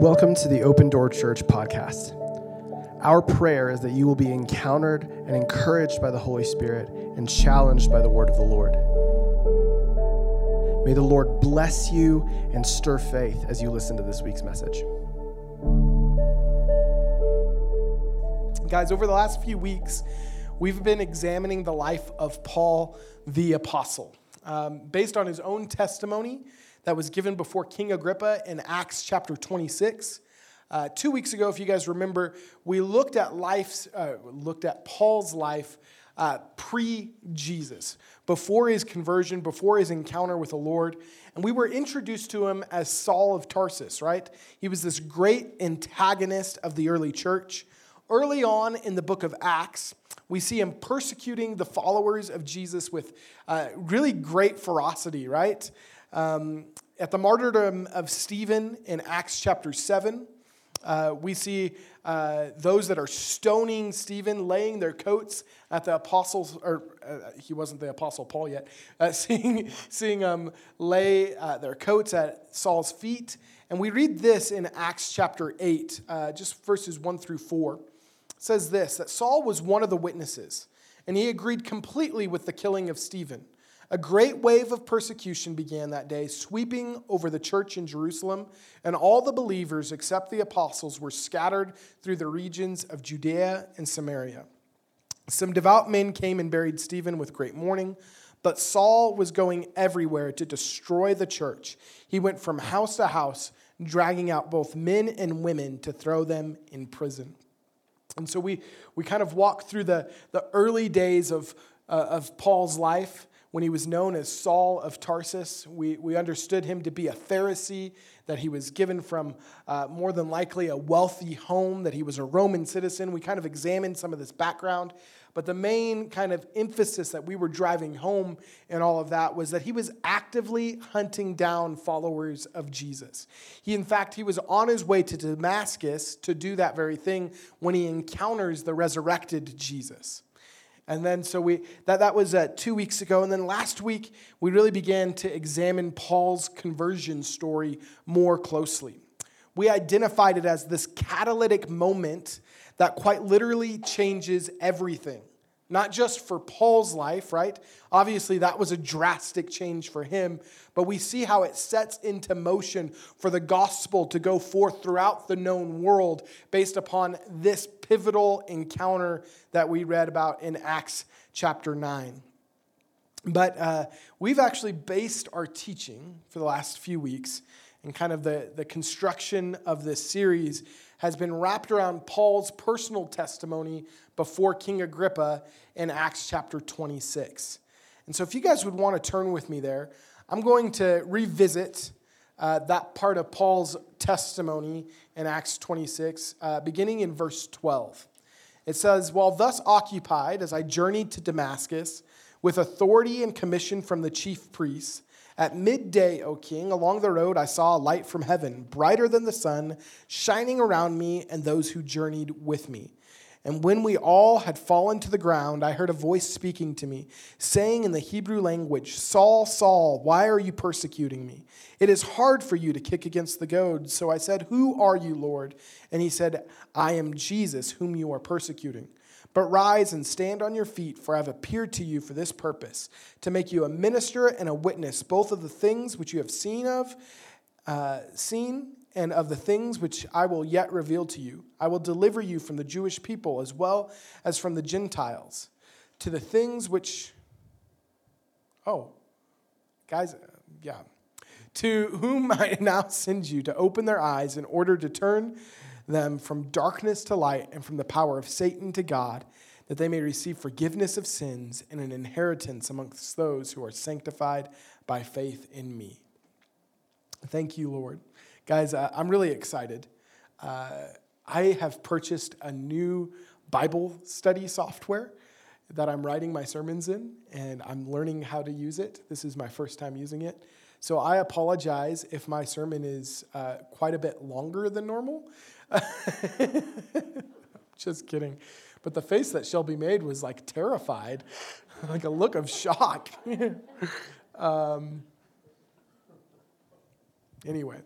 Welcome to the Open Door Church podcast. Our prayer is that you will be encountered and encouraged by the Holy Spirit and challenged by the word of the Lord. May the Lord bless you and stir faith as you listen to this week's message. Guys, over the last few weeks, we've been examining the life of Paul the Apostle. Um, based on his own testimony, that was given before King Agrippa in Acts chapter 26. Uh, two weeks ago, if you guys remember, we looked at life's, uh, looked at Paul's life uh, pre-Jesus, before his conversion, before his encounter with the Lord, and we were introduced to him as Saul of Tarsus. Right? He was this great antagonist of the early church. Early on in the book of Acts, we see him persecuting the followers of Jesus with uh, really great ferocity. Right? Um, at the martyrdom of Stephen in Acts chapter 7, uh, we see uh, those that are stoning Stephen laying their coats at the apostles, or uh, he wasn't the apostle Paul yet, uh, seeing, seeing um, lay uh, their coats at Saul's feet. And we read this in Acts chapter 8, uh, just verses 1 through 4. It says this that Saul was one of the witnesses, and he agreed completely with the killing of Stephen. A great wave of persecution began that day, sweeping over the church in Jerusalem, and all the believers except the apostles were scattered through the regions of Judea and Samaria. Some devout men came and buried Stephen with great mourning, but Saul was going everywhere to destroy the church. He went from house to house, dragging out both men and women to throw them in prison. And so we, we kind of walk through the, the early days of, uh, of Paul's life when he was known as Saul of Tarsus. We, we understood him to be a Pharisee, that he was given from uh, more than likely a wealthy home, that he was a Roman citizen. We kind of examined some of this background. But the main kind of emphasis that we were driving home in all of that was that he was actively hunting down followers of Jesus. He, in fact, he was on his way to Damascus to do that very thing when he encounters the resurrected Jesus. And then, so we, that, that was uh, two weeks ago. And then last week, we really began to examine Paul's conversion story more closely. We identified it as this catalytic moment that quite literally changes everything not just for Paul's life, right? Obviously, that was a drastic change for him, but we see how it sets into motion for the gospel to go forth throughout the known world based upon this pivotal encounter that we read about in Acts chapter 9. But uh, we've actually based our teaching for the last few weeks and kind of the, the construction of this series has been wrapped around Paul's personal testimony before King Agrippa in Acts chapter 26. And so, if you guys would want to turn with me there, I'm going to revisit uh, that part of Paul's testimony in Acts 26, uh, beginning in verse 12. It says, While thus occupied, as I journeyed to Damascus, with authority and commission from the chief priests, at midday, O king, along the road I saw a light from heaven, brighter than the sun, shining around me and those who journeyed with me. And when we all had fallen to the ground, I heard a voice speaking to me, saying in the Hebrew language, Saul, Saul, why are you persecuting me? It is hard for you to kick against the goads. So I said, Who are you, Lord? And he said, I am Jesus, whom you are persecuting. But rise and stand on your feet, for I have appeared to you for this purpose, to make you a minister and a witness, both of the things which you have seen of, uh, seen and of the things which I will yet reveal to you. I will deliver you from the Jewish people as well as from the Gentiles, to the things which, oh, guys, yeah, to whom I now send you to open their eyes in order to turn them from darkness to light and from the power of Satan to God, that they may receive forgiveness of sins and an inheritance amongst those who are sanctified by faith in me. Thank you, Lord. Guys, uh, I'm really excited. Uh, I have purchased a new Bible study software that I'm writing my sermons in, and I'm learning how to use it. This is my first time using it. So I apologize if my sermon is uh, quite a bit longer than normal. Just kidding. But the face that Shelby made was like terrified, like a look of shock. um, anyway,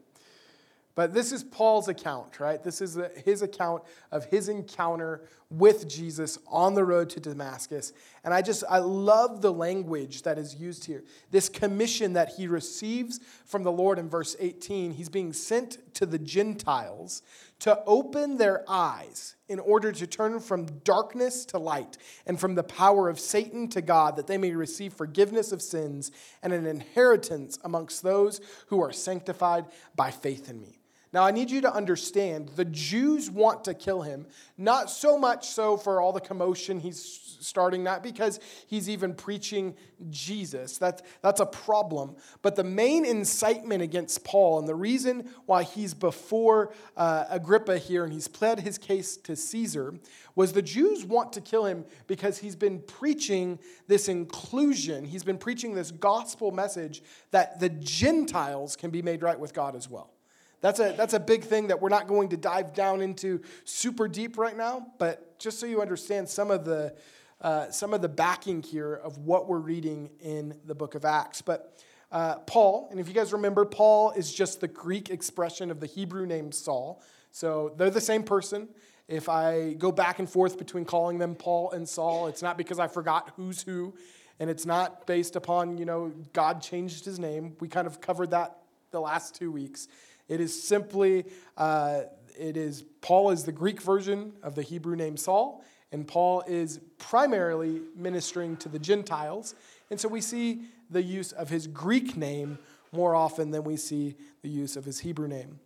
But this is Paul's account, right? This is his account of his encounter with Jesus on the road to Damascus. And I just, I love the language that is used here. This commission that he receives from the Lord in verse 18, he's being sent to the Gentiles to open their eyes in order to turn from darkness to light and from the power of Satan to God, that they may receive forgiveness of sins and an inheritance amongst those who are sanctified by faith in me. Now, I need you to understand the Jews want to kill him, not so much so for all the commotion he's starting, not because he's even preaching Jesus. That's, that's a problem. But the main incitement against Paul and the reason why he's before uh, Agrippa here and he's pled his case to Caesar was the Jews want to kill him because he's been preaching this inclusion. He's been preaching this gospel message that the Gentiles can be made right with God as well. That's a, that's a big thing that we're not going to dive down into super deep right now, but just so you understand some of the, uh, some of the backing here of what we're reading in the book of Acts. But uh, Paul, and if you guys remember, Paul is just the Greek expression of the Hebrew name Saul. So they're the same person. If I go back and forth between calling them Paul and Saul, it's not because I forgot who's who, and it's not based upon, you know, God changed his name. We kind of covered that the last two weeks. It is simply, uh, it is, Paul is the Greek version of the Hebrew name Saul, and Paul is primarily ministering to the Gentiles. And so we see the use of his Greek name more often than we see the use of his Hebrew name.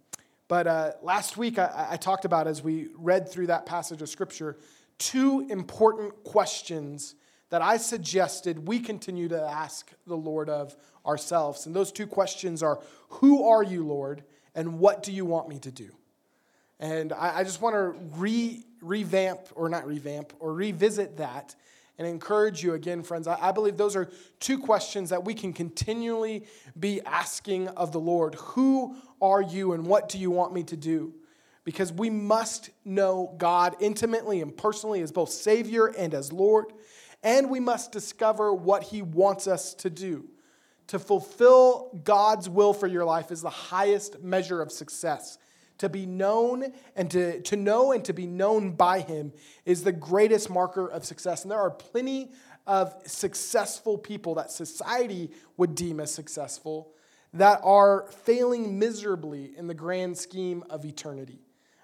But uh, last week, I, I talked about, as we read through that passage of Scripture, two important questions that I suggested we continue to ask the Lord of ourselves. And those two questions are Who are you, Lord? And what do you want me to do? And I, I just want to re, revamp, or not revamp, or revisit that and encourage you again, friends. I, I believe those are two questions that we can continually be asking of the Lord Who are you and what do you want me to do? Because we must know God intimately and personally as both Savior and as Lord, and we must discover what He wants us to do to fulfill God's will for your life is the highest measure of success. To be known and to, to know and to be known by Him is the greatest marker of success. And there are plenty of successful people that society would deem as successful that are failing miserably in the grand scheme of eternity.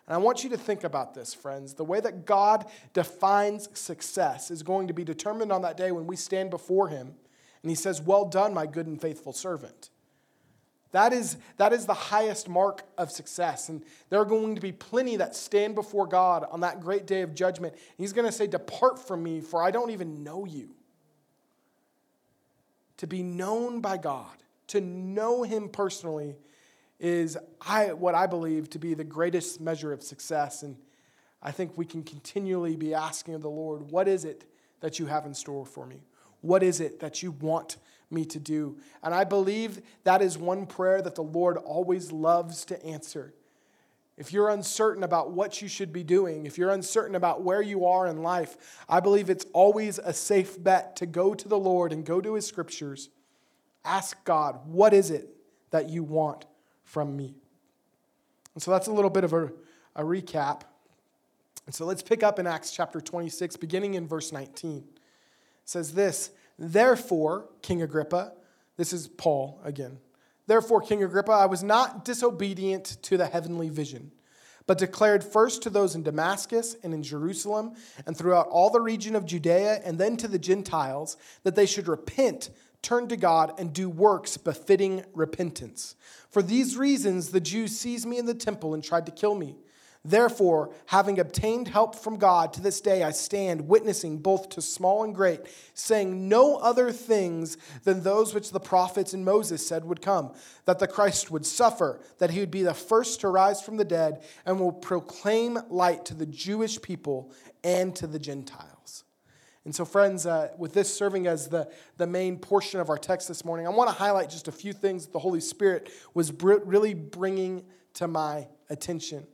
And I want you to think about this, friends. The way that God defines success is going to be determined on that day when we stand before Him and he says, Well done, my good and faithful servant. That is, that is the highest mark of success. And there are going to be plenty that stand before God on that great day of judgment. He's going to say, Depart from me, for I don't even know you. To be known by God, to know Him personally, is I, what I believe to be the greatest measure of success. And I think we can continually be asking of the Lord, What is it that you have in store for me? What is it that you want me to do? And I believe that is one prayer that the Lord always loves to answer. If you're uncertain about what you should be doing, if you're uncertain about where you are in life, I believe it's always a safe bet to go to the Lord and go to His scriptures. Ask God, what is it that you want from me? And so that's a little bit of a, a recap. And so let's pick up in Acts chapter 26, beginning in verse 19 says this Therefore, King Agrippa, this is Paul again. Therefore, King Agrippa, I was not disobedient to the heavenly vision, but declared first to those in Damascus and in Jerusalem and throughout all the region of Judea and then to the Gentiles that they should repent, turn to God, and do works befitting repentance. For these reasons, the Jews seized me in the temple and tried to kill me. Therefore, having obtained help from God, to this day I stand witnessing both to small and great, saying no other things than those which the prophets and Moses said would come that the Christ would suffer, that he would be the first to rise from the dead, and will proclaim light to the Jewish people and to the Gentiles. And so, friends, uh, with this serving as the, the main portion of our text this morning, I want to highlight just a few things that the Holy Spirit was br- really bringing to my attention.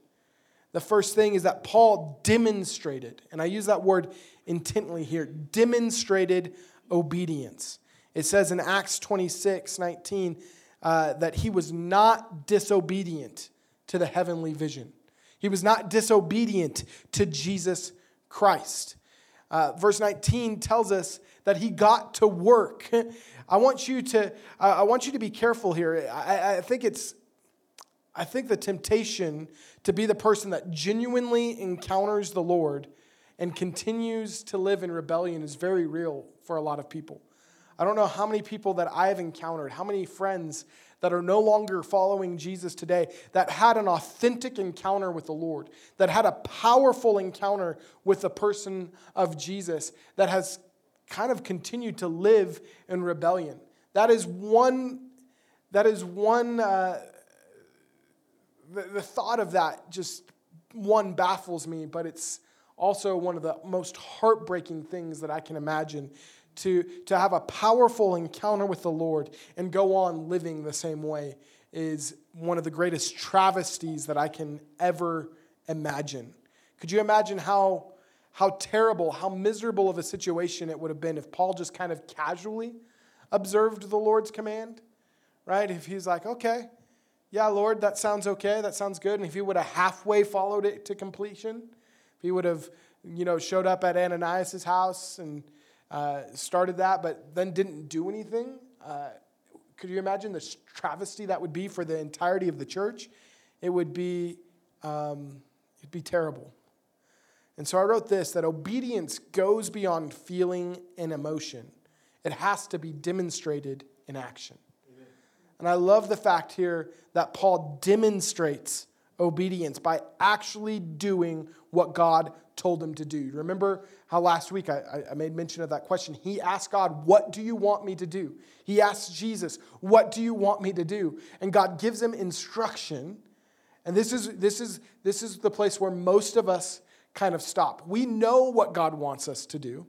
The first thing is that Paul demonstrated, and I use that word intently here, demonstrated obedience. It says in Acts 26 19 uh, that he was not disobedient to the heavenly vision. He was not disobedient to Jesus Christ. Uh, verse 19 tells us that he got to work. I want you to, I want you to be careful here. I, I think it's, I think the temptation to be the person that genuinely encounters the Lord and continues to live in rebellion is very real for a lot of people. I don't know how many people that I've encountered, how many friends that are no longer following Jesus today that had an authentic encounter with the Lord, that had a powerful encounter with the person of Jesus, that has kind of continued to live in rebellion. That is one, that is one, uh, the, the thought of that just, one, baffles me, but it's also one of the most heartbreaking things that I can imagine to, to have a powerful encounter with the Lord and go on living the same way is one of the greatest travesties that I can ever imagine. Could you imagine how, how terrible, how miserable of a situation it would have been if Paul just kind of casually observed the Lord's command? Right? If he's like, okay, yeah, Lord, that sounds okay, that sounds good. And if he would have halfway followed it to completion, if he would have, you know, showed up at Ananias' house and uh, started that, but then didn't do anything. Uh, could you imagine the travesty that would be for the entirety of the church? It would be, um, it'd be terrible. And so I wrote this that obedience goes beyond feeling and emotion. It has to be demonstrated in action. And I love the fact here that Paul demonstrates obedience by actually doing what God told him to do. Remember how last week I, I, made mention of that question? He asked God, What do you want me to do? He asked Jesus, What do you want me to do? And God gives him instruction. And this is, this is, this is the place where most of us kind of stop. We know what God wants us to do.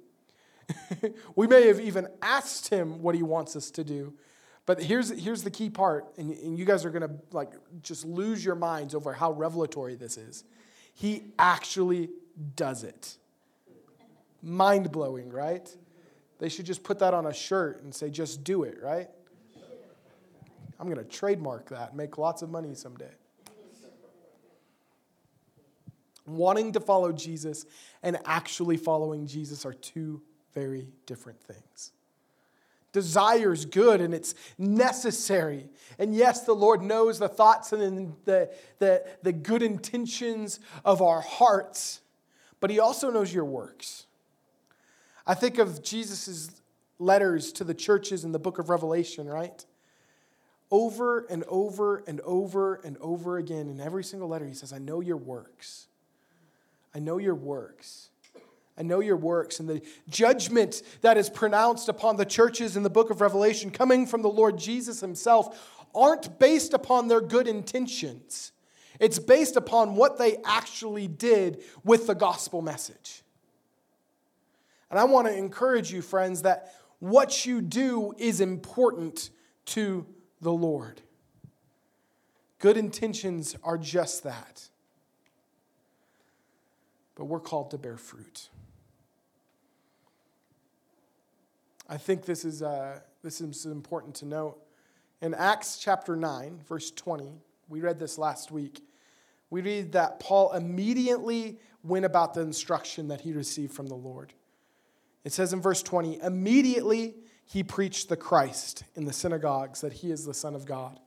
we may have even asked him what he wants us to do. But here's, here's the key part, and, and you guys are going to like just lose your minds over how revelatory this is. He actually does it. Mind blowing, right? They should just put that on a shirt and say, just do it, right? I'm going to trademark that, make lots of money someday. Wanting to follow Jesus and actually following Jesus are two very different things. Desire is good and it's necessary. And yes, the Lord knows the thoughts and the, the, the good intentions of our hearts, but He also knows your works. I think of Jesus' letters to the churches in the book of Revelation, right? Over and over and over and over again, in every single letter, He says, I know your works. I know your works. I know your works and the judgment that is pronounced upon the churches in the book of Revelation coming from the Lord Jesus himself aren't based upon their good intentions. It's based upon what they actually did with the gospel message. And I want to encourage you, friends, that what you do is important to the Lord. Good intentions are just that. But we're called to bear fruit. I think this is, uh, this is important to note. In Acts chapter 9, verse 20, we read this last week. We read that Paul immediately went about the instruction that he received from the Lord. It says in verse 20, immediately he preached the Christ in the synagogues that he is the Son of God.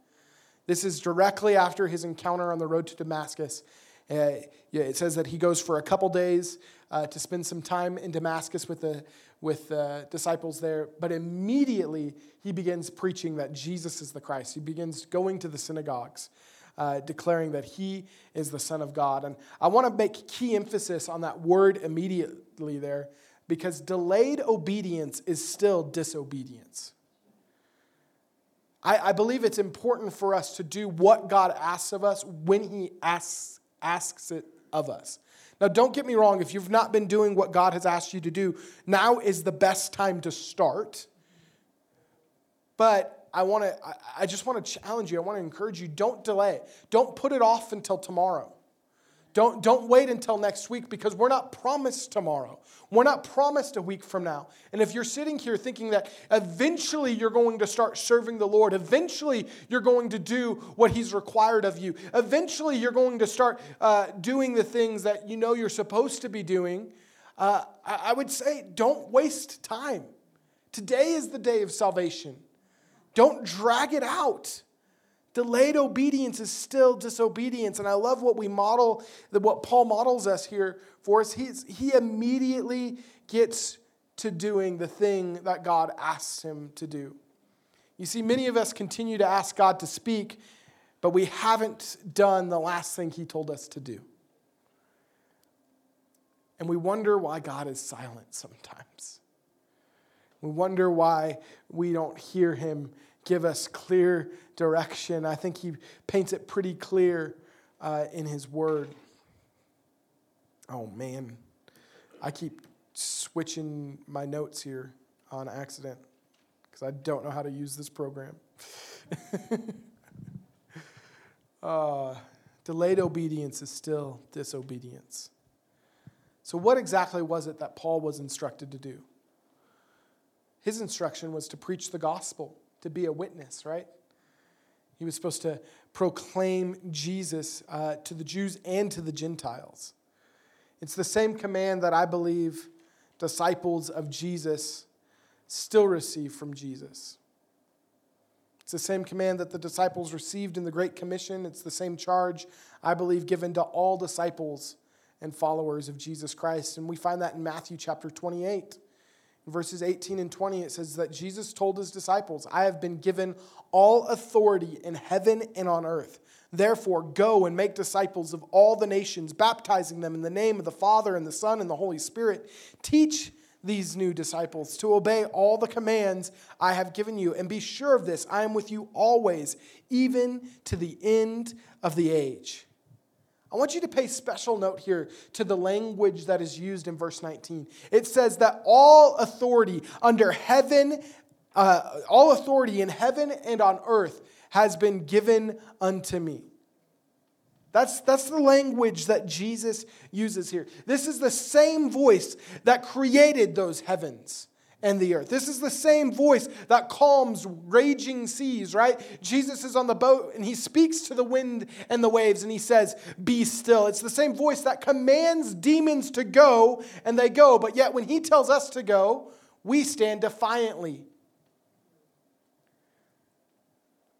This is directly after his encounter on the road to Damascus. Uh, yeah, it says that he goes for a couple days uh, to spend some time in Damascus with the, with the disciples there, but immediately he begins preaching that Jesus is the Christ. He begins going to the synagogues, uh, declaring that he is the Son of God. And I want to make key emphasis on that word immediately there because delayed obedience is still disobedience. I, I believe it's important for us to do what God asks of us when he asks, asks it of us. Now, don't get me wrong, if you've not been doing what God has asked you to do, now is the best time to start. But I want to I just want to challenge you. I want to encourage you don't delay. Don't put it off until tomorrow. Don't, don't wait until next week because we're not promised tomorrow. We're not promised a week from now. And if you're sitting here thinking that eventually you're going to start serving the Lord, eventually you're going to do what He's required of you, eventually you're going to start uh, doing the things that you know you're supposed to be doing, uh, I, I would say don't waste time. Today is the day of salvation. Don't drag it out. Delayed obedience is still disobedience. And I love what we model, what Paul models us here for us. He's, he immediately gets to doing the thing that God asks him to do. You see, many of us continue to ask God to speak, but we haven't done the last thing he told us to do. And we wonder why God is silent sometimes. We wonder why we don't hear him give us clear direction. I think he paints it pretty clear uh, in his word. Oh, man. I keep switching my notes here on accident because I don't know how to use this program. uh, delayed obedience is still disobedience. So, what exactly was it that Paul was instructed to do? His instruction was to preach the gospel to be a witness, right? He was supposed to proclaim Jesus uh, to the Jews and to the Gentiles. It's the same command that I believe disciples of Jesus still receive from Jesus. It's the same command that the disciples received in the Great Commission. It's the same charge, I believe, given to all disciples and followers of Jesus Christ. And we find that in Matthew chapter 28. Verses 18 and 20, it says that Jesus told his disciples, I have been given all authority in heaven and on earth. Therefore, go and make disciples of all the nations, baptizing them in the name of the Father and the Son and the Holy Spirit. Teach these new disciples to obey all the commands I have given you. And be sure of this I am with you always, even to the end of the age. I want you to pay special note here to the language that is used in verse 19. It says that all authority under heaven, uh, all authority in heaven and on earth has been given unto me. That's, that's the language that Jesus uses here. This is the same voice that created those heavens and the earth. This is the same voice that calms raging seas, right? Jesus is on the boat and he speaks to the wind and the waves and he says, Be still. It's the same voice that commands demons to go and they go, but yet when he tells us to go, we stand defiantly.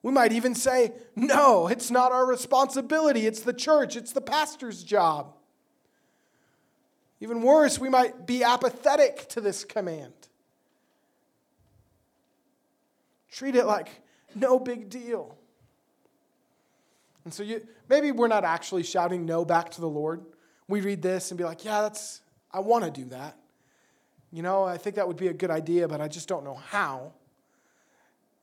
We might even say, No, it's not our responsibility. It's the church, it's the pastor's job. Even worse, we might be apathetic to this command. Treat it like no big deal. And so you, maybe we're not actually shouting no back to the Lord. We read this and be like, yeah, that's, I want to do that. You know, I think that would be a good idea, but I just don't know how.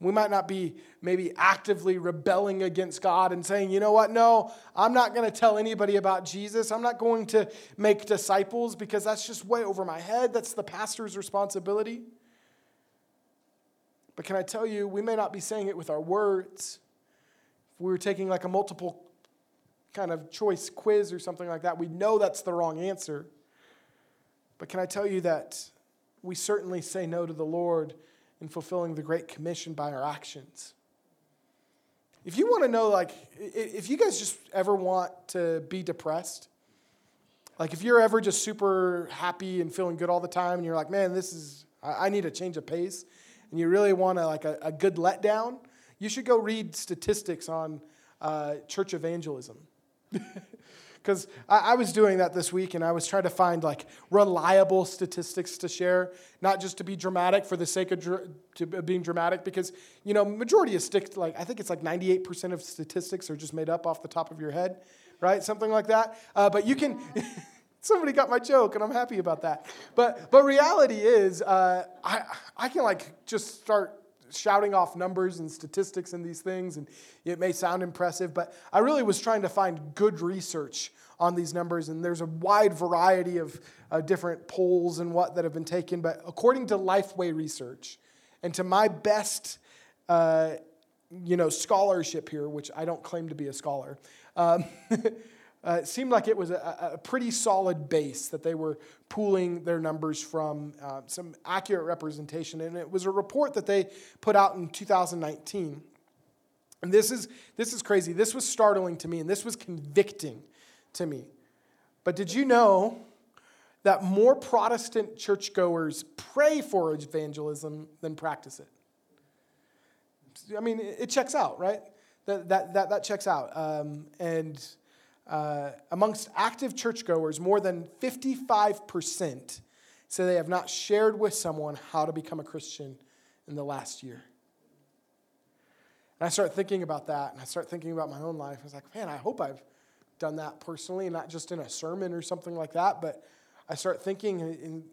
We might not be maybe actively rebelling against God and saying, you know what, no, I'm not going to tell anybody about Jesus. I'm not going to make disciples because that's just way over my head. That's the pastor's responsibility. But can I tell you, we may not be saying it with our words. If we were taking like a multiple kind of choice quiz or something like that, we know that's the wrong answer. But can I tell you that we certainly say no to the Lord in fulfilling the Great Commission by our actions? If you want to know, like, if you guys just ever want to be depressed, like if you're ever just super happy and feeling good all the time and you're like, man, this is, I need a change of pace, and you really want a, like a, a good letdown, you should go read statistics on uh, church evangelism. Because I, I, was doing that this week and I was trying to find like reliable statistics to share, not just to be dramatic for the sake of dr- being dramatic, because, you know, majority of sticks, like, I think it's like 98% of statistics are just made up off the top of your head, right? Something like that. Uh, but you can. Somebody got my joke, and I'm happy about that. But, but reality is, uh, I, I can like just start shouting off numbers and statistics and these things, and it may sound impressive, but I really was trying to find good research on these numbers, and there's a wide variety of uh, different polls and what that have been taken. But according to Lifeway Research, and to my best, uh, you know, scholarship here, which I don't claim to be a scholar. Um, uh, it seemed like it was a, a, pretty solid base that they were pooling their numbers from, uh, some accurate representation. And it was a report that they put out in 2019. And this is, this is crazy. This was startling to me, and this was convicting to me. But did you know that more Protestant churchgoers pray for evangelism than practice it? I mean, it checks out, right? That, that, that, that checks out. Um, and uh, amongst active churchgoers, more than 55% say they have not shared with someone how to become a Christian in the last year. And I start thinking about that, and I start thinking about my own life. I was like, man, I hope I've done that personally, not just in a sermon or something like that, but I start thinking, and,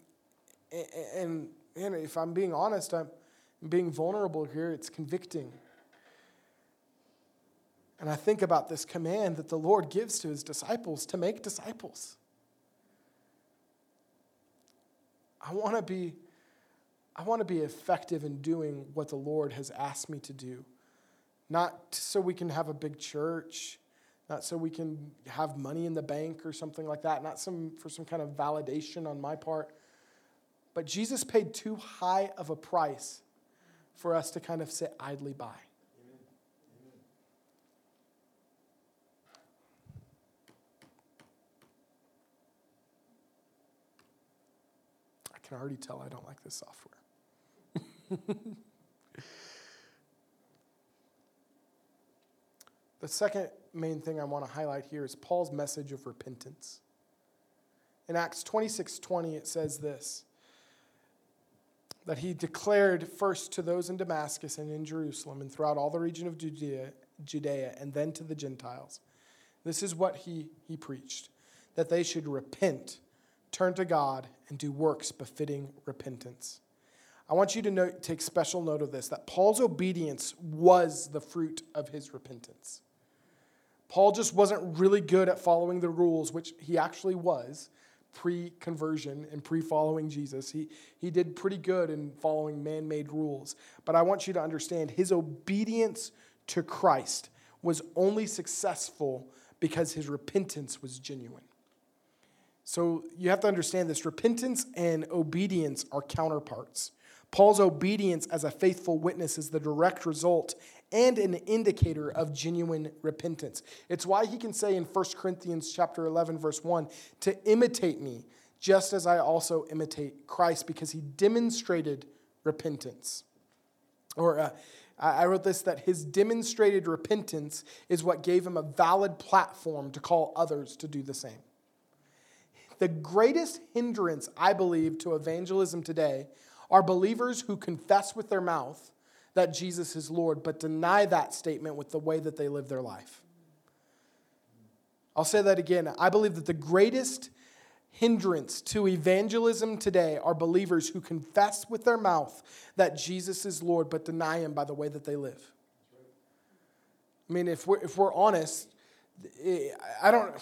and, and if I'm being honest, I'm being vulnerable here, it's convicting. And I think about this command that the Lord gives to his disciples to make disciples. I want to be I want to be effective in doing what the Lord has asked me to do. Not so we can have a big church, not so we can have money in the bank or something like that, not some for some kind of validation on my part. But Jesus paid too high of a price for us to kind of sit idly by. Can already tell I don't like this software. the second main thing I want to highlight here is Paul's message of repentance. In Acts 26 20, it says this that he declared first to those in Damascus and in Jerusalem and throughout all the region of Judea, Judea and then to the Gentiles. This is what he, he preached that they should repent turn to God, and do works befitting repentance. I want you to note, take special note of this that Paul's obedience was the fruit of his repentance. Paul just wasn't really good at following the rules, which he actually was pre conversion and pre following Jesus. He, he did pretty good in following man made rules. But I want you to understand his obedience to Christ was only successful because his repentance was genuine. So you have to understand this repentance and obedience are counterparts. Paul's obedience as a faithful witness is the direct result and an indicator of genuine repentance. It's why he can say in 1 Corinthians chapter 11 verse 1 to imitate me just as I also imitate Christ because he demonstrated repentance. Or uh, I wrote this that his demonstrated repentance is what gave him a valid platform to call others to do the same. The greatest hindrance, I believe, to evangelism today are believers who confess with their mouth that Jesus is Lord, but deny that statement with the way that they live their life. I'll say that again. I believe that the greatest hindrance to evangelism today are believers who confess with their mouth that Jesus is Lord, but deny him by the way that they live. I mean, if we're, if we're honest, I don't,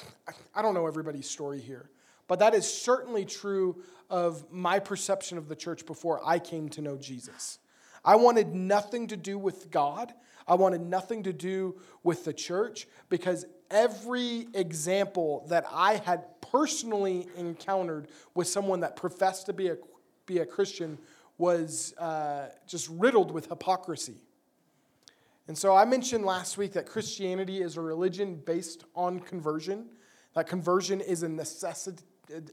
I don't know everybody's story here. But that is certainly true of my perception of the church before I came to know Jesus. I wanted nothing to do with God. I wanted nothing to do with the church because every example that I had personally encountered with someone that professed to be a, be a Christian was uh, just riddled with hypocrisy. And so I mentioned last week that Christianity is a religion based on conversion, that conversion is a necessity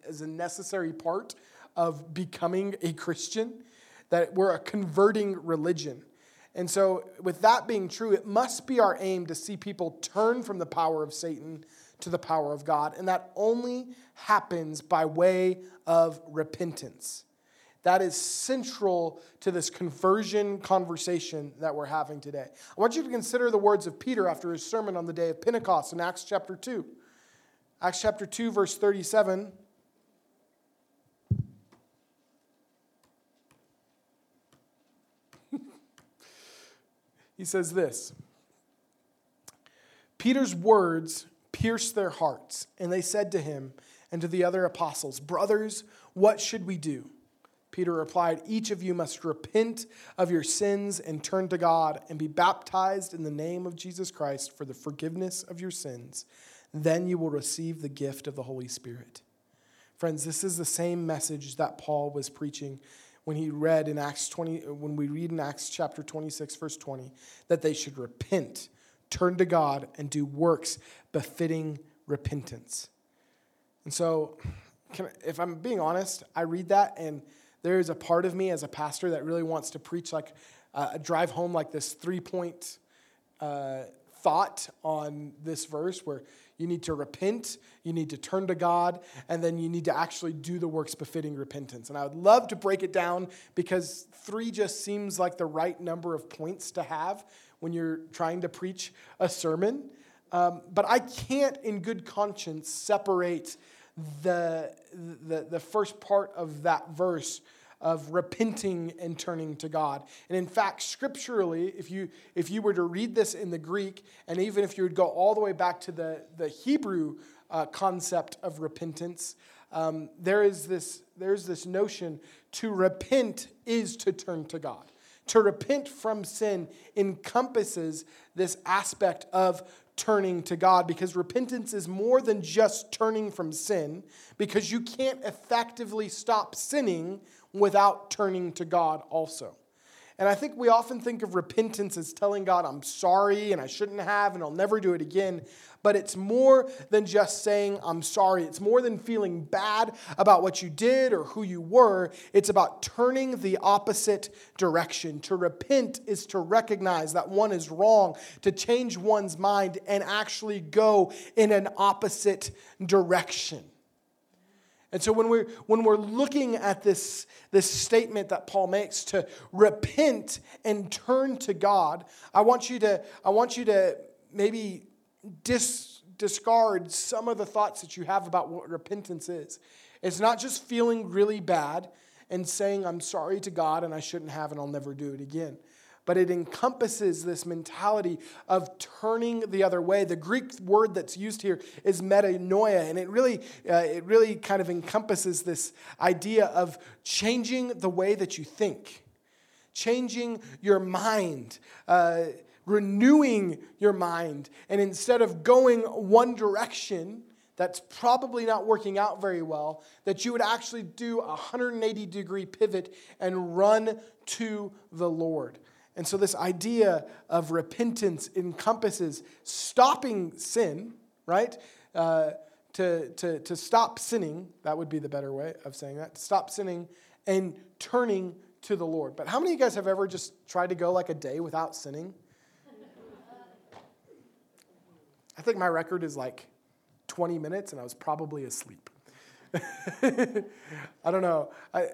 as a necessary part of becoming a Christian, that we're a converting religion. And so, with that being true, it must be our aim to see people turn from the power of Satan to the power of God. And that only happens by way of repentance. That is central to this conversion conversation that we're having today. I want you to consider the words of Peter after his sermon on the day of Pentecost in Acts chapter 2. Acts chapter 2, verse 37. He says this Peter's words pierced their hearts, and they said to him and to the other apostles, Brothers, what should we do? Peter replied, Each of you must repent of your sins and turn to God and be baptized in the name of Jesus Christ for the forgiveness of your sins. then you will receive the gift of the Holy Spirit. Friends, this is the same message that Paul was preaching when he read in Acts 20 when we read in Acts chapter 26 verse 20 that they should repent, turn to God and do works befitting repentance. And so can, if I'm being honest, I read that and there is a part of me as a pastor that really wants to preach like uh, drive home like this three point uh, thought on this verse where you need to repent, you need to turn to God, and then you need to actually do the works befitting repentance. And I would love to break it down because three just seems like the right number of points to have when you're trying to preach a sermon. Um, but I can't, in good conscience, separate the, the, the first part of that verse of repenting and turning to God. And in fact, scripturally, if you if you were to read this in the Greek, and even if you would go all the way back to the, the Hebrew uh, concept of repentance, um, there is this there's this notion to repent is to turn to God. To repent from sin encompasses this aspect of turning to God because repentance is more than just turning from sin because you can't effectively stop sinning without turning to God also. And I think we often think of repentance as telling God, I'm sorry and I shouldn't have and I'll never do it again. But it's more than just saying, I'm sorry. It's more than feeling bad about what you did or who you were. It's about turning the opposite direction. To repent is to recognize that one is wrong, to change one's mind and actually go in an opposite direction. And so when we're, when we're looking at this, this statement that Paul makes to repent and turn to God, I want you to, I want you to maybe dis, discard some of the thoughts that you have about what repentance is. It's not just feeling really bad and saying, I'm sorry to God and I shouldn't have and I'll never do it again but it encompasses this mentality of turning the other way. The Greek word that's used here is metanoia, and it really, uh, it really kind of encompasses this idea of changing the way that you think, changing your mind. Uh, renewing your mind, and instead of going one direction, that's probably not working out very well, that you would actually do a 180 degree pivot and run to the Lord. And so, this idea of repentance encompasses stopping sin, right? Uh, to, to, to stop sinning, that would be the better way of saying that, stop sinning and turning to the Lord. But how many of you guys have ever just tried to go like a day without sinning? I think my record is like 20 minutes, and I was probably asleep. I don't know. I,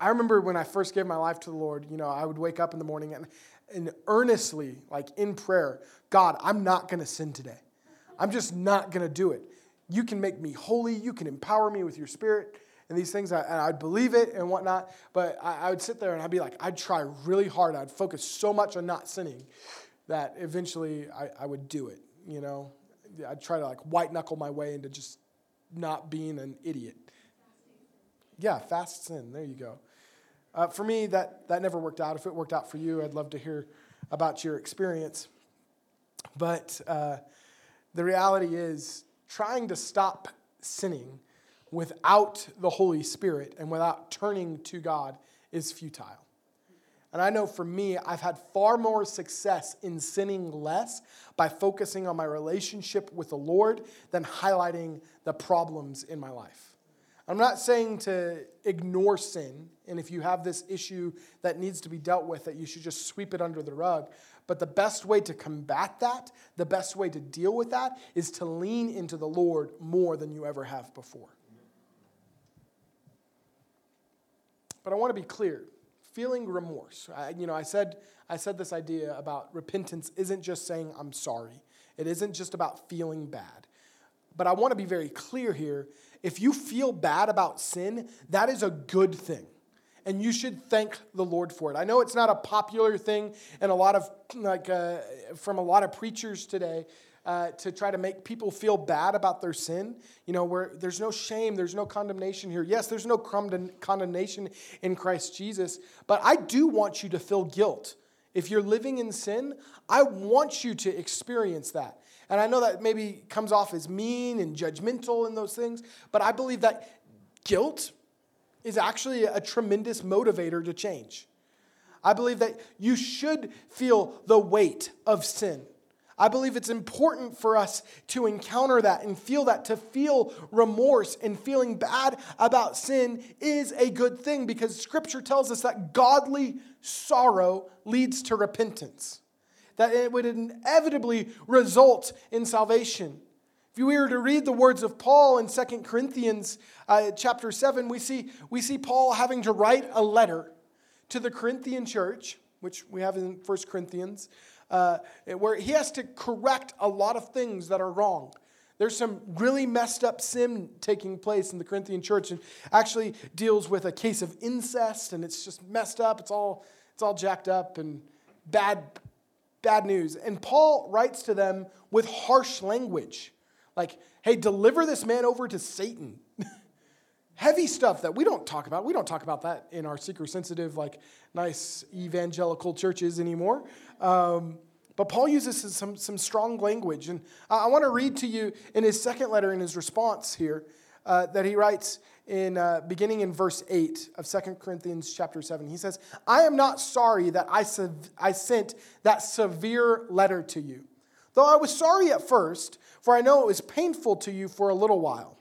I remember when I first gave my life to the Lord, you know, I would wake up in the morning and, and earnestly, like in prayer, God, I'm not going to sin today. I'm just not going to do it. You can make me holy. You can empower me with your spirit and these things. I, and I'd believe it and whatnot. But I, I would sit there and I'd be like, I'd try really hard. I'd focus so much on not sinning that eventually I, I would do it, you know. I'd try to like white knuckle my way into just not being an idiot. Yeah, fast sin. There you go. Uh, for me, that, that never worked out. If it worked out for you, I'd love to hear about your experience. But uh, the reality is, trying to stop sinning without the Holy Spirit and without turning to God is futile. And I know for me, I've had far more success in sinning less by focusing on my relationship with the Lord than highlighting the problems in my life. I'm not saying to ignore sin, and if you have this issue that needs to be dealt with, that you should just sweep it under the rug. But the best way to combat that, the best way to deal with that, is to lean into the Lord more than you ever have before. But I want to be clear feeling remorse. I, you know, I said, I said this idea about repentance isn't just saying, I'm sorry, it isn't just about feeling bad. But I want to be very clear here if you feel bad about sin, that is a good thing. And you should thank the Lord for it. I know it's not a popular thing and a lot of like uh, from a lot of preachers today uh, to try to make people feel bad about their sin. You know, where there's no shame, there's no condemnation here. Yes, there's no condemnation in Christ Jesus, but I do want you to feel guilt. If you're living in sin, I want you to experience that. And I know that maybe comes off as mean and judgmental in those things, but I believe that guilt is actually a tremendous motivator to change. I believe that you should feel the weight of sin. I believe it's important for us to encounter that and feel that. To feel remorse and feeling bad about sin is a good thing because scripture tells us that godly sorrow leads to repentance, that it would inevitably result in salvation. If we were to read the words of Paul in 2 Corinthians uh, chapter 7, we see, we see Paul having to write a letter to the Corinthian church, which we have in 1 Corinthians, uh, where he has to correct a lot of things that are wrong. There's some really messed up sin taking place in the Corinthian church and actually deals with a case of incest and it's just messed up. It's all, it's all jacked up and bad, bad news. And Paul writes to them with harsh language like, hey, deliver this man over to Satan. Heavy stuff that we don't talk about. We don't talk about that in our seeker sensitive, like nice evangelical churches anymore. Um, but Paul uses some, some strong language. And I, I want to read to you in his second letter, in his response here, uh, that he writes in uh, beginning in verse 8 of 2 Corinthians chapter 7. He says, I am not sorry that I, sev- I sent that severe letter to you, though I was sorry at first, for I know it was painful to you for a little while.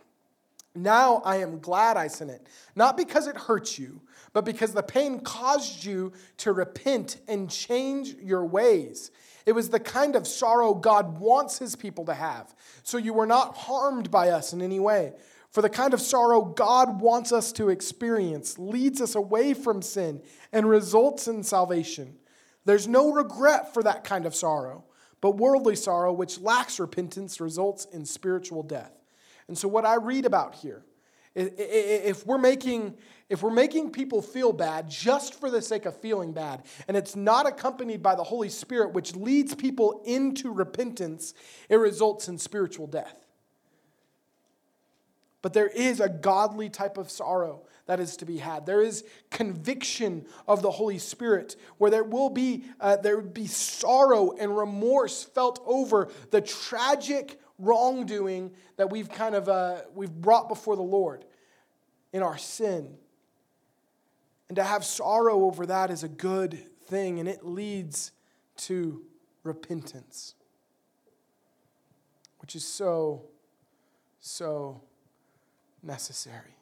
Now I am glad I sent it, not because it hurts you, but because the pain caused you to repent and change your ways. It was the kind of sorrow God wants his people to have. So you were not harmed by us in any way. For the kind of sorrow God wants us to experience leads us away from sin and results in salvation. There's no regret for that kind of sorrow, but worldly sorrow, which lacks repentance, results in spiritual death. And so, what I read about here, if we're making if we're making people feel bad just for the sake of feeling bad, and it's not accompanied by the Holy Spirit, which leads people into repentance, it results in spiritual death. But there is a godly type of sorrow that is to be had. There is conviction of the Holy Spirit, where there will be uh, there will be sorrow and remorse felt over the tragic wrongdoing that we've kind of uh, we've brought before the Lord in our sin. And to have sorrow over that is a good thing, and it leads to repentance, which is so, so necessary.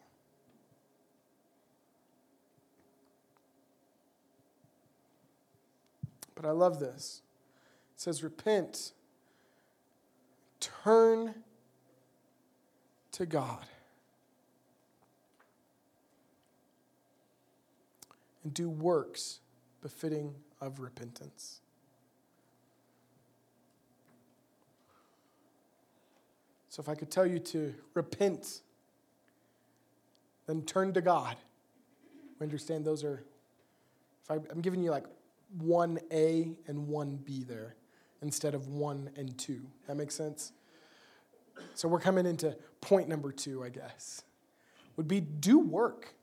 But I love this. It says, Repent turn to God and do works befitting of repentance. So, if I could tell you to repent, then turn to God. We understand those are, if I, I'm giving you like one A and one B there instead of one and two. That makes sense? So we're coming into point number two, I guess, would be do work.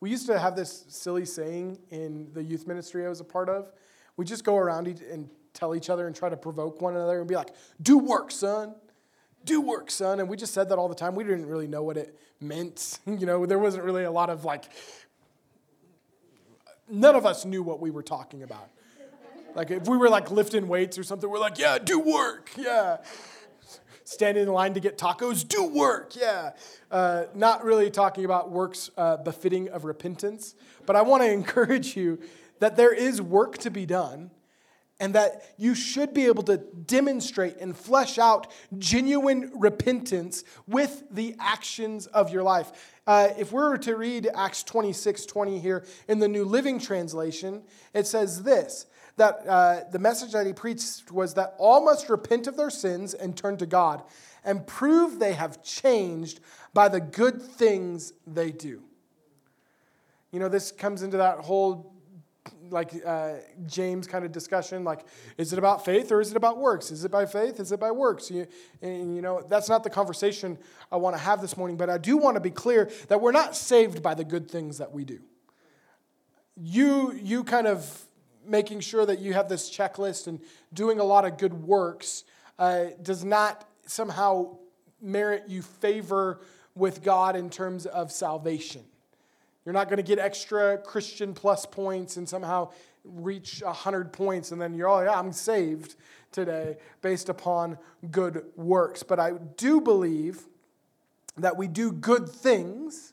We used to have this silly saying in the youth ministry I was a part of. We just go around and tell each other and try to provoke one another and be like, do work, son. Do work, son. And we just said that all the time. We didn't really know what it meant. you know, there wasn't really a lot of like, none of us knew what we were talking about. Like if we were like lifting weights or something, we're like, yeah, do work. Yeah standing in line to get tacos, do work, yeah. Uh, not really talking about works uh, befitting of repentance, but I want to encourage you that there is work to be done and that you should be able to demonstrate and flesh out genuine repentance with the actions of your life. Uh, if we were to read Acts 26 20 here in the New Living Translation, it says this that uh, the message that he preached was that all must repent of their sins and turn to God and prove they have changed by the good things they do. You know, this comes into that whole like uh, James kind of discussion, like, is it about faith or is it about works? Is it by faith? Is it by works? You, and, you know, that's not the conversation I want to have this morning, but I do want to be clear that we're not saved by the good things that we do. You, you kind of making sure that you have this checklist and doing a lot of good works uh, does not somehow merit you favor with God in terms of salvation. You're not going to get extra Christian plus points and somehow reach 100 points and then you're, oh, yeah, I'm saved today based upon good works. But I do believe that we do good things.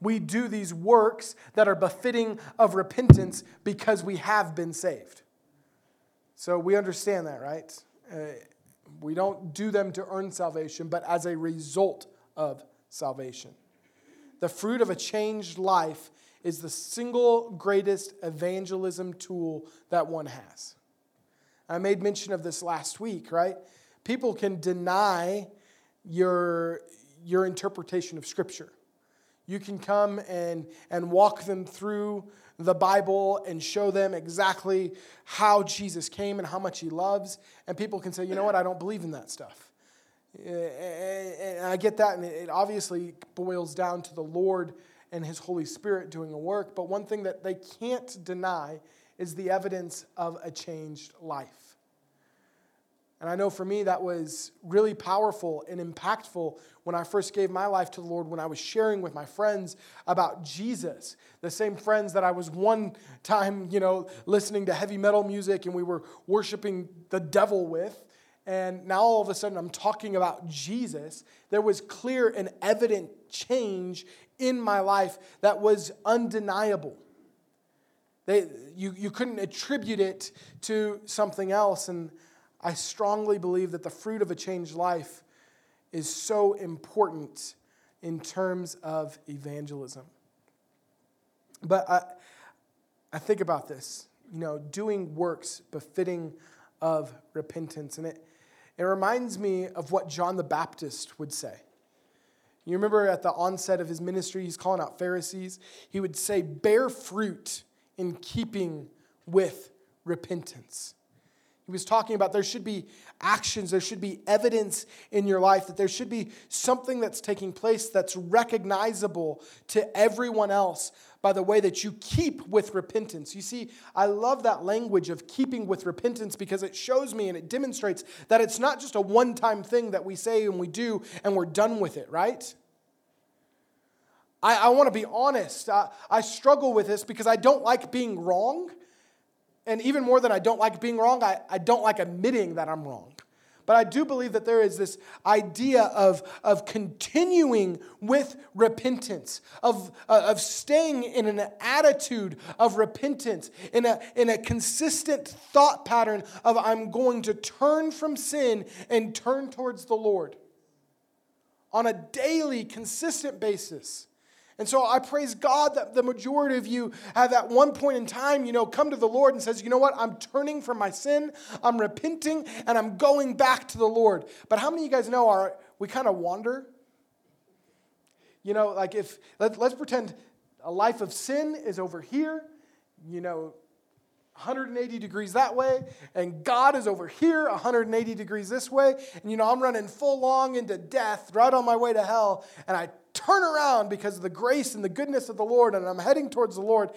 We do these works that are befitting of repentance because we have been saved. So we understand that, right? Uh, we don't do them to earn salvation, but as a result of salvation. The fruit of a changed life is the single greatest evangelism tool that one has. I made mention of this last week, right? People can deny your, your interpretation of Scripture. You can come and, and walk them through the Bible and show them exactly how Jesus came and how much he loves. And people can say, you know what, I don't believe in that stuff. Eh, eh, eh, and I get that, and it obviously boils down to the Lord and his Holy Spirit doing a work. But one thing that they can't deny is the evidence of a changed life. And I know for me that was really powerful and impactful when I first gave my life to the Lord, when I was sharing with my friends about Jesus. The same friends that I was one time, you know, listening to heavy metal music and we were worshiping the devil with. And now all of a sudden I'm talking about Jesus. There was clear and evident change in my life that was undeniable. They, you, you couldn't attribute it to something else. And I strongly believe that the fruit of a changed life is so important in terms of evangelism. But I, I think about this, you know, doing works befitting of repentance. And it, it reminds me of what John the Baptist would say. You remember at the onset of his ministry, he's calling out Pharisees. He would say, Bear fruit in keeping with repentance. He was talking about there should be actions, there should be evidence in your life, that there should be something that's taking place that's recognizable to everyone else by the way that you keep with repentance. You see, I love that language of keeping with repentance because it shows me and it demonstrates that it's not just a one time thing that we say and we do and we're done with it, right? I, I want to be honest. I, I struggle with this because I don't like being wrong. And even more than I don't like being wrong, I, I don't like admitting that I'm wrong. But I do believe that there is this idea of, of continuing with repentance, of, uh, of staying in an attitude of repentance, in a, in a consistent thought pattern of I'm going to turn from sin and turn towards the Lord on a daily, consistent basis. And so I praise God that the majority of you have at one point in time, you know, come to the Lord and says, you know what, I'm turning from my sin, I'm repenting, and I'm going back to the Lord. But how many of you guys know are we kind of wander? You know, like if let, let's pretend a life of sin is over here, you know, 180 degrees that way, and God is over here 180 degrees this way, and you know, I'm running full long into death right on my way to hell, and I turn around because of the grace and the goodness of the Lord and I'm heading towards the Lord,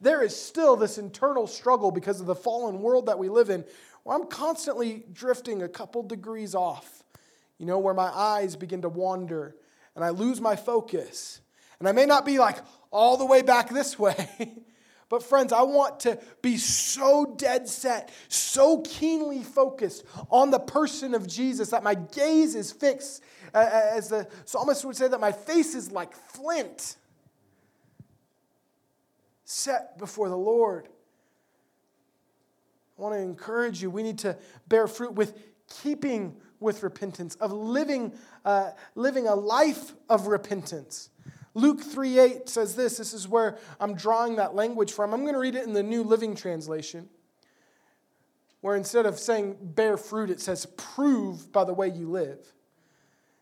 there is still this internal struggle because of the fallen world that we live in where I'm constantly drifting a couple degrees off, you know, where my eyes begin to wander and I lose my focus. And I may not be like all the way back this way. But, friends, I want to be so dead set, so keenly focused on the person of Jesus that my gaze is fixed as the psalmist would say, that my face is like flint set before the Lord. I want to encourage you. We need to bear fruit with keeping with repentance, of living, uh, living a life of repentance. Luke 3 8 says this. This is where I'm drawing that language from. I'm going to read it in the New Living Translation, where instead of saying bear fruit, it says prove by the way you live It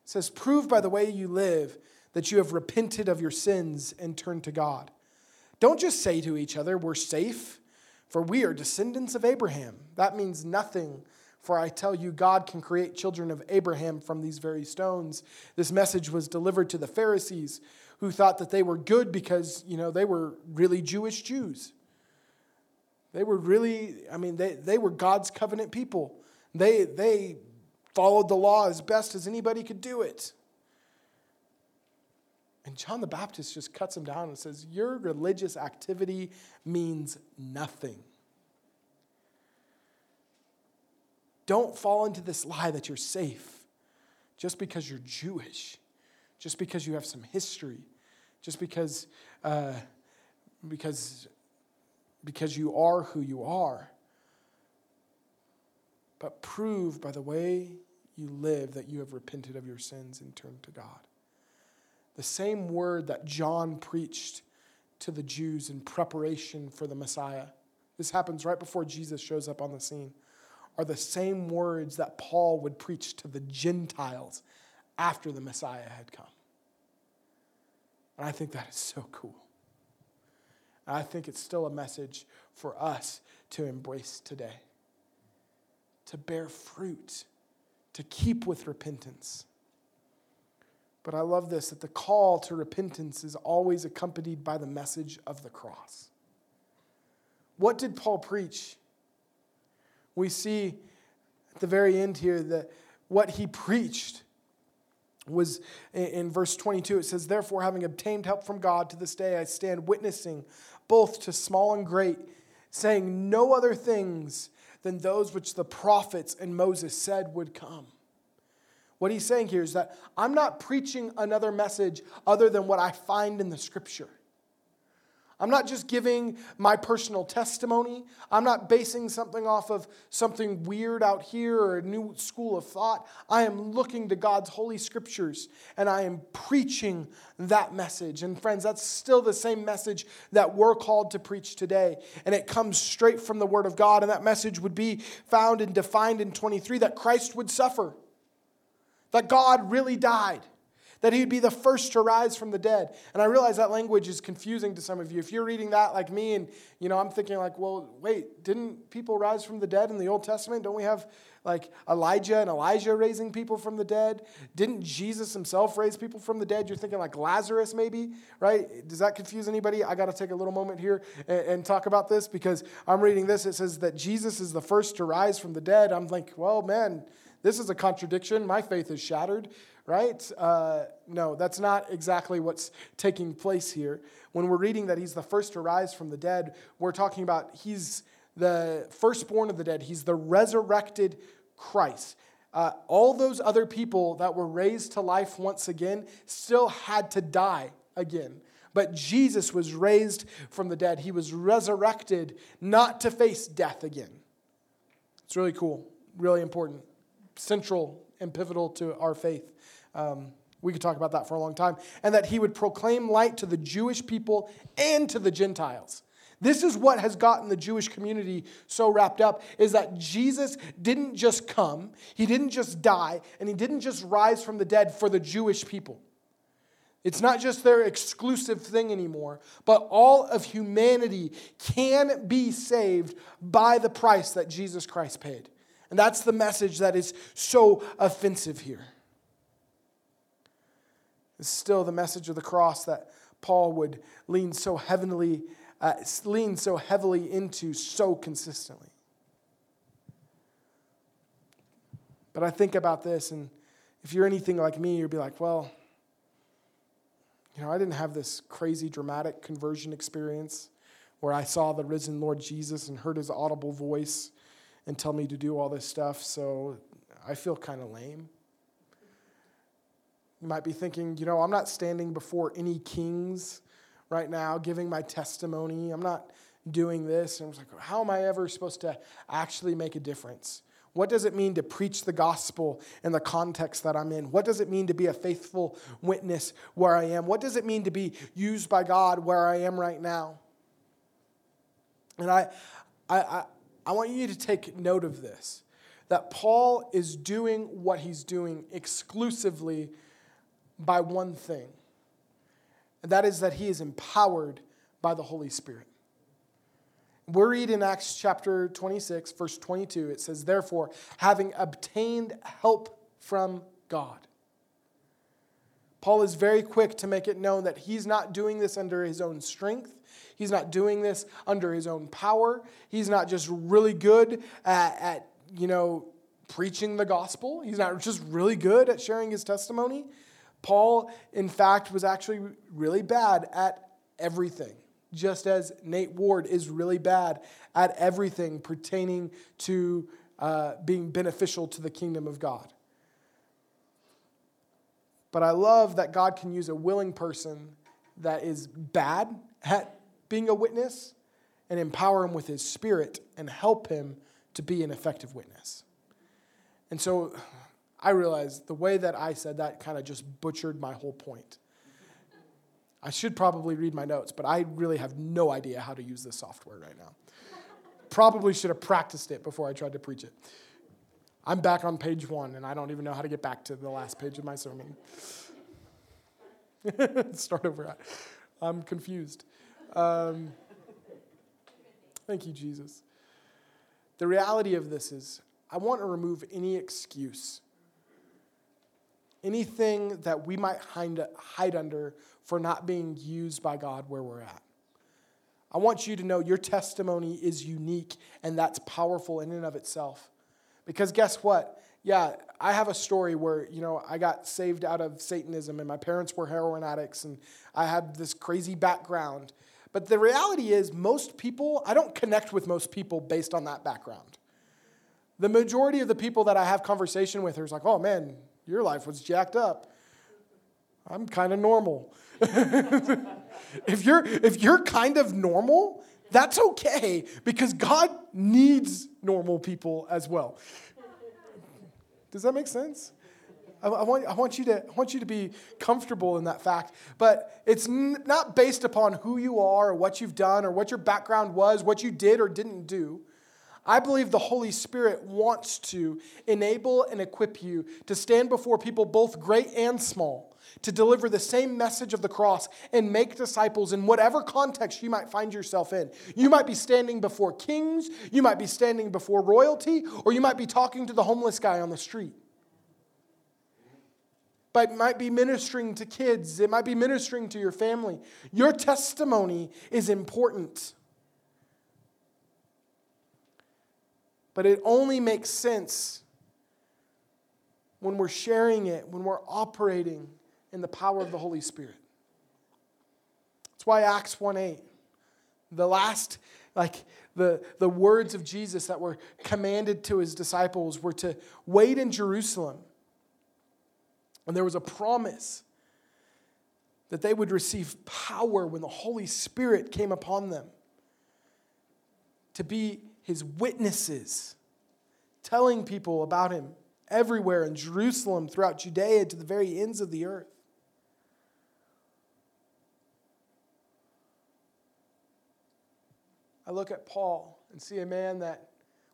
says, Prove by the way you live that you have repented of your sins and turned to God. Don't just say to each other, We're safe, for we are descendants of Abraham. That means nothing. For I tell you, God can create children of Abraham from these very stones. This message was delivered to the Pharisees who thought that they were good because, you know, they were really Jewish Jews. They were really, I mean, they, they were God's covenant people. They, they followed the law as best as anybody could do it. And John the Baptist just cuts him down and says, Your religious activity means nothing. Don't fall into this lie that you're safe just because you're Jewish, just because you have some history, just because, uh, because, because you are who you are. But prove by the way you live that you have repented of your sins and turned to God. The same word that John preached to the Jews in preparation for the Messiah. This happens right before Jesus shows up on the scene are the same words that Paul would preach to the Gentiles after the Messiah had come. And I think that is so cool. And I think it's still a message for us to embrace today to bear fruit, to keep with repentance. But I love this that the call to repentance is always accompanied by the message of the cross. What did Paul preach? We see at the very end here that what he preached was in verse 22 it says therefore having obtained help from god to this day i stand witnessing both to small and great saying no other things than those which the prophets and moses said would come. What he's saying here is that i'm not preaching another message other than what i find in the scripture I'm not just giving my personal testimony. I'm not basing something off of something weird out here or a new school of thought. I am looking to God's holy scriptures and I am preaching that message. And friends, that's still the same message that we're called to preach today. And it comes straight from the Word of God. And that message would be found and defined in 23 that Christ would suffer, that God really died that he'd be the first to rise from the dead. And I realize that language is confusing to some of you. If you're reading that like me and you know, I'm thinking like, well, wait, didn't people rise from the dead in the Old Testament? Don't we have like Elijah and Elisha raising people from the dead? Didn't Jesus himself raise people from the dead? You're thinking like Lazarus maybe, right? Does that confuse anybody? I got to take a little moment here and, and talk about this because I'm reading this. It says that Jesus is the first to rise from the dead. I'm like, well, man, this is a contradiction. My faith is shattered right? Uh, no, that's not exactly what's taking place here. When we're reading that he's the first to rise from the dead, we're talking about he's the firstborn of the dead, he's the resurrected Christ. Uh, all those other people that were raised to life once again still had to die again. But Jesus was raised from the dead. He was resurrected not to face death again. It's really cool, really important, central and pivotal to our faith. Um, we could talk about that for a long time. And that he would proclaim light to the Jewish people and to the Gentiles. This is what has gotten the Jewish community so wrapped up is that Jesus didn't just come, he didn't just die, and he didn't just rise from the dead for the Jewish people. It's not just their exclusive thing anymore, but all of humanity can be saved by the price that Jesus Christ paid. And that's the message that is so offensive here is still the message of the cross that Paul would lean so heavily, uh, lean so heavily into so consistently. But I think about this, and if you're anything like me, you'd be like, well, you know, I didn't have this crazy dramatic conversion experience where I saw the risen Lord Jesus and heard his audible voice and tell me to do all this stuff, so I feel kind of lame. You might be thinking, you know, I'm not standing before any kings right now giving my testimony. I'm not doing this. And I was like, how am I ever supposed to actually make a difference? What does it mean to preach the gospel in the context that I'm in? What does it mean to be a faithful witness where I am? What does it mean to be used by God where I am right now? And I, I, I, I want you to take note of this that Paul is doing what he's doing exclusively by one thing, and that is that he is empowered by the Holy Spirit. We read in Acts chapter 26, verse 22, it says, Therefore, having obtained help from God. Paul is very quick to make it known that he's not doing this under his own strength. He's not doing this under his own power. He's not just really good at, at you know, preaching the gospel. He's not just really good at sharing his testimony. Paul, in fact, was actually really bad at everything, just as Nate Ward is really bad at everything pertaining to uh, being beneficial to the kingdom of God. But I love that God can use a willing person that is bad at being a witness and empower him with his spirit and help him to be an effective witness. And so I realized the way that I said that kind of just butchered my whole point. I should probably read my notes, but I really have no idea how to use this software right now. Probably should have practiced it before I tried to preach it. I'm back on page one, and I don't even know how to get back to the last page of my sermon. Start over. I'm confused. Um, thank you, Jesus. The reality of this is, I want to remove any excuse, anything that we might hide under for not being used by God where we're at. I want you to know your testimony is unique and that's powerful in and of itself. Because guess what? Yeah, I have a story where, you know, I got saved out of Satanism and my parents were heroin addicts and I had this crazy background. But the reality is, most people, I don't connect with most people based on that background. The majority of the people that I have conversation with are like, oh man, your life was jacked up. I'm kind of normal. if you're if you're kind of normal, that's okay because God needs normal people as well. Does that make sense? I, I, want, I, want you to, I want you to be comfortable in that fact. But it's n- not based upon who you are or what you've done or what your background was, what you did or didn't do. I believe the Holy Spirit wants to enable and equip you to stand before people, both great and small, to deliver the same message of the cross and make disciples in whatever context you might find yourself in. You might be standing before kings, you might be standing before royalty, or you might be talking to the homeless guy on the street. But it might be ministering to kids, it might be ministering to your family. Your testimony is important. But it only makes sense when we're sharing it, when we're operating in the power of the Holy Spirit. That's why Acts 1 8, the last, like the, the words of Jesus that were commanded to his disciples were to wait in Jerusalem. And there was a promise that they would receive power when the Holy Spirit came upon them to be his witnesses, telling people about him everywhere in Jerusalem, throughout Judea, to the very ends of the earth. I look at Paul and see a man that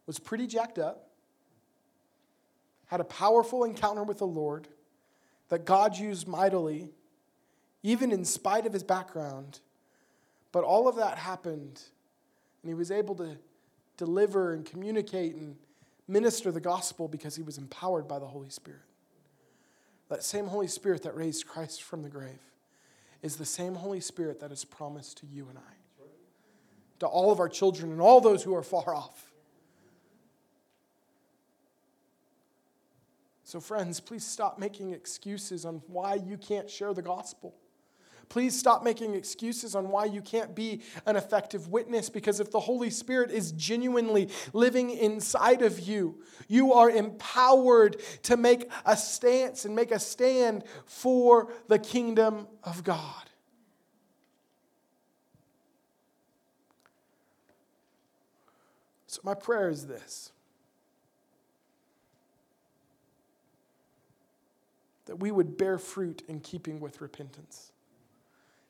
was pretty jacked up, had a powerful encounter with the Lord, that God used mightily, even in spite of his background. But all of that happened, and he was able to deliver and communicate and minister the gospel because he was empowered by the Holy Spirit. That same Holy Spirit that raised Christ from the grave is the same Holy Spirit that is promised to you and I to all of our children and all those who are far off. So, friends, please stop making excuses on why you can't share the gospel. Please stop making excuses on why you can't be an effective witness because if the Holy Spirit is genuinely living inside of you, you are empowered to make a stance and make a stand for the kingdom of God. So, my prayer is this that we would bear fruit in keeping with repentance,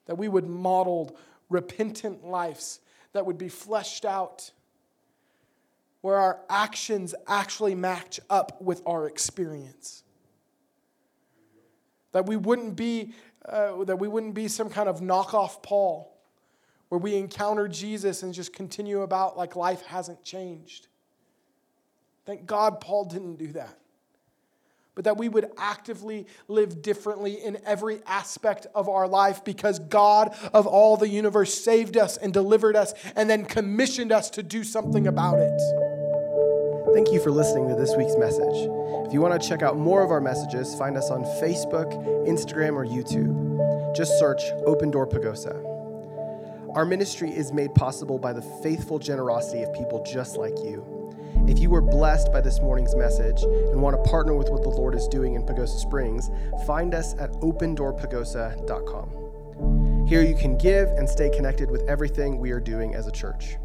that we would model repentant lives that would be fleshed out where our actions actually match up with our experience that we wouldn't be uh, that we wouldn't be some kind of knockoff paul where we encounter Jesus and just continue about like life hasn't changed. Thank God Paul didn't do that. But that we would actively live differently in every aspect of our life because God of all the universe saved us and delivered us and then commissioned us to do something about it Thank you for listening to this week's message. If you want to check out more of our messages, find us on Facebook, Instagram, or YouTube. Just search Open Door Pagosa. Our ministry is made possible by the faithful generosity of people just like you. If you were blessed by this morning's message and want to partner with what the Lord is doing in Pagosa Springs, find us at opendoorpagosa.com. Here you can give and stay connected with everything we are doing as a church.